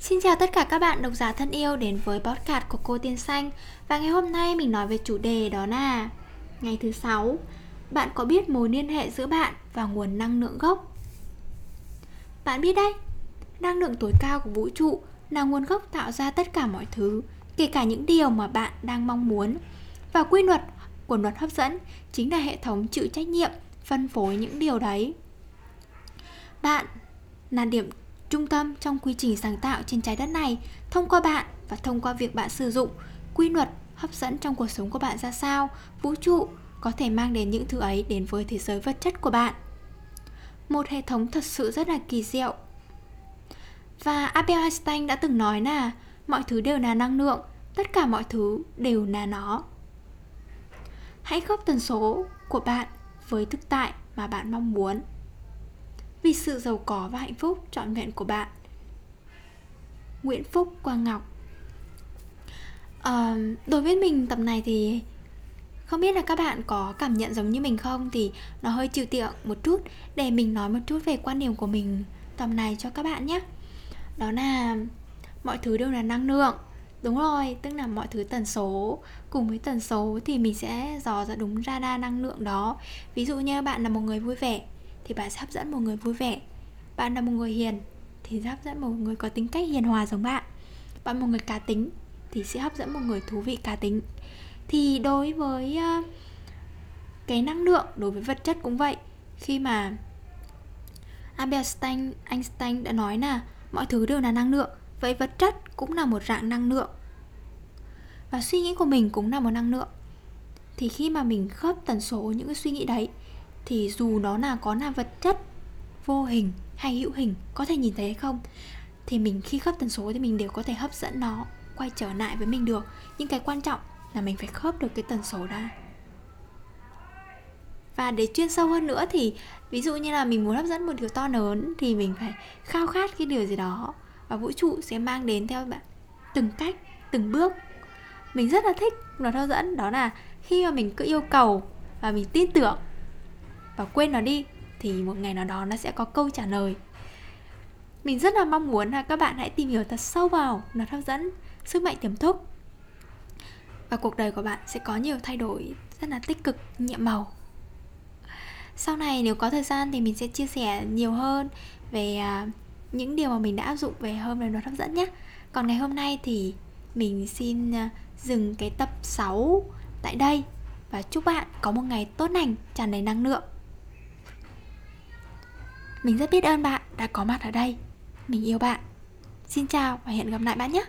Xin chào tất cả các bạn độc giả thân yêu đến với podcast của cô Tiên Xanh. Và ngày hôm nay mình nói về chủ đề đó là Ngày thứ sáu. Bạn có biết mối liên hệ giữa bạn và nguồn năng lượng gốc? Bạn biết đấy, năng lượng tối cao của vũ trụ là nguồn gốc tạo ra tất cả mọi thứ Kể cả những điều mà bạn đang mong muốn. Và quy luật của luật hấp dẫn chính là hệ thống chịu trách nhiệm phân phối những điều đấy. Bạn là điểm trung tâm trong quy trình sáng tạo trên trái đất này thông qua bạn và thông qua việc bạn sử dụng, quy luật, hấp dẫn trong cuộc sống của bạn ra sao, vũ trụ có thể mang đến những thứ ấy đến với thế giới vật chất của bạn. Một hệ thống thật sự rất là kỳ diệu. Và Albert Einstein đã từng nói là mọi thứ đều là năng lượng, tất cả mọi thứ đều là nó. Hãy góp tần số của bạn với thực tại mà bạn mong muốn vì sự giàu có và hạnh phúc trọn vẹn của bạn. Nguyễn Phúc Quang Ngọc. À, Đối với mình tập này thì không biết là các bạn có cảm nhận giống như mình không? Thì nó hơi trừu tượng một chút để mình nói một chút về quan điểm của mình tập này cho các bạn nhé. Đó là mọi thứ đều là năng lượng. Đúng rồi tức là mọi thứ tần số cùng với tần số thì mình sẽ dò ra đúng ra đa năng lượng đó. Ví dụ như bạn là một người vui vẻ thì bạn sẽ hấp dẫn một người vui vẻ. Bạn là một người hiền thì sẽ hấp dẫn một người có tính cách hiền hòa giống bạn. Bạn một người cá tính thì sẽ hấp dẫn một người thú vị cá tính. Thì đối với cái năng lượng đối với vật chất cũng vậy. Khi mà Albert Einstein, Einstein đã nói là mọi thứ đều là năng lượng vậy vật chất cũng là một dạng năng lượng. Và suy nghĩ của mình cũng là một năng lượng. Thì khi mà mình khớp tần số những cái suy nghĩ đấy thì dù nó là có là vật chất, vô hình hay hữu hình, có thể nhìn thấy hay không, thì mình khi khớp tần số thì mình đều có thể hấp dẫn nó, quay trở lại với mình được. Nhưng cái quan trọng là mình phải khớp được cái tần số ra và để chuyên sâu hơn nữa thì ví dụ như là mình muốn hấp dẫn một điều to lớn thì mình phải khao khát cái điều gì đó. Và vũ trụ sẽ mang đến theo bạn từng cách, từng bước. Mình rất là thích luật hấp dẫn, đó là khi mà mình cứ yêu cầu và mình tin tưởng và quên nó đi, thì một ngày nào đó nó sẽ có câu trả lời. Mình rất là mong muốn là các bạn hãy tìm hiểu thật sâu vào luật hấp dẫn sức mạnh tiềm thức. Và cuộc đời của bạn sẽ có nhiều thay đổi rất là tích cực, nhiệm màu. Sau này nếu có thời gian thì mình sẽ chia sẻ nhiều hơn về à, những điều mà mình đã áp dụng về hôm về luật hấp dẫn nhé. Còn ngày hôm nay thì mình xin à, dừng cái tập 6 tại đây. Và chúc bạn có một ngày tốt lành, tràn đầy năng lượng mình rất biết ơn bạn đã có mặt ở đây. Mình yêu bạn. Xin chào và hẹn gặp lại bạn nhé.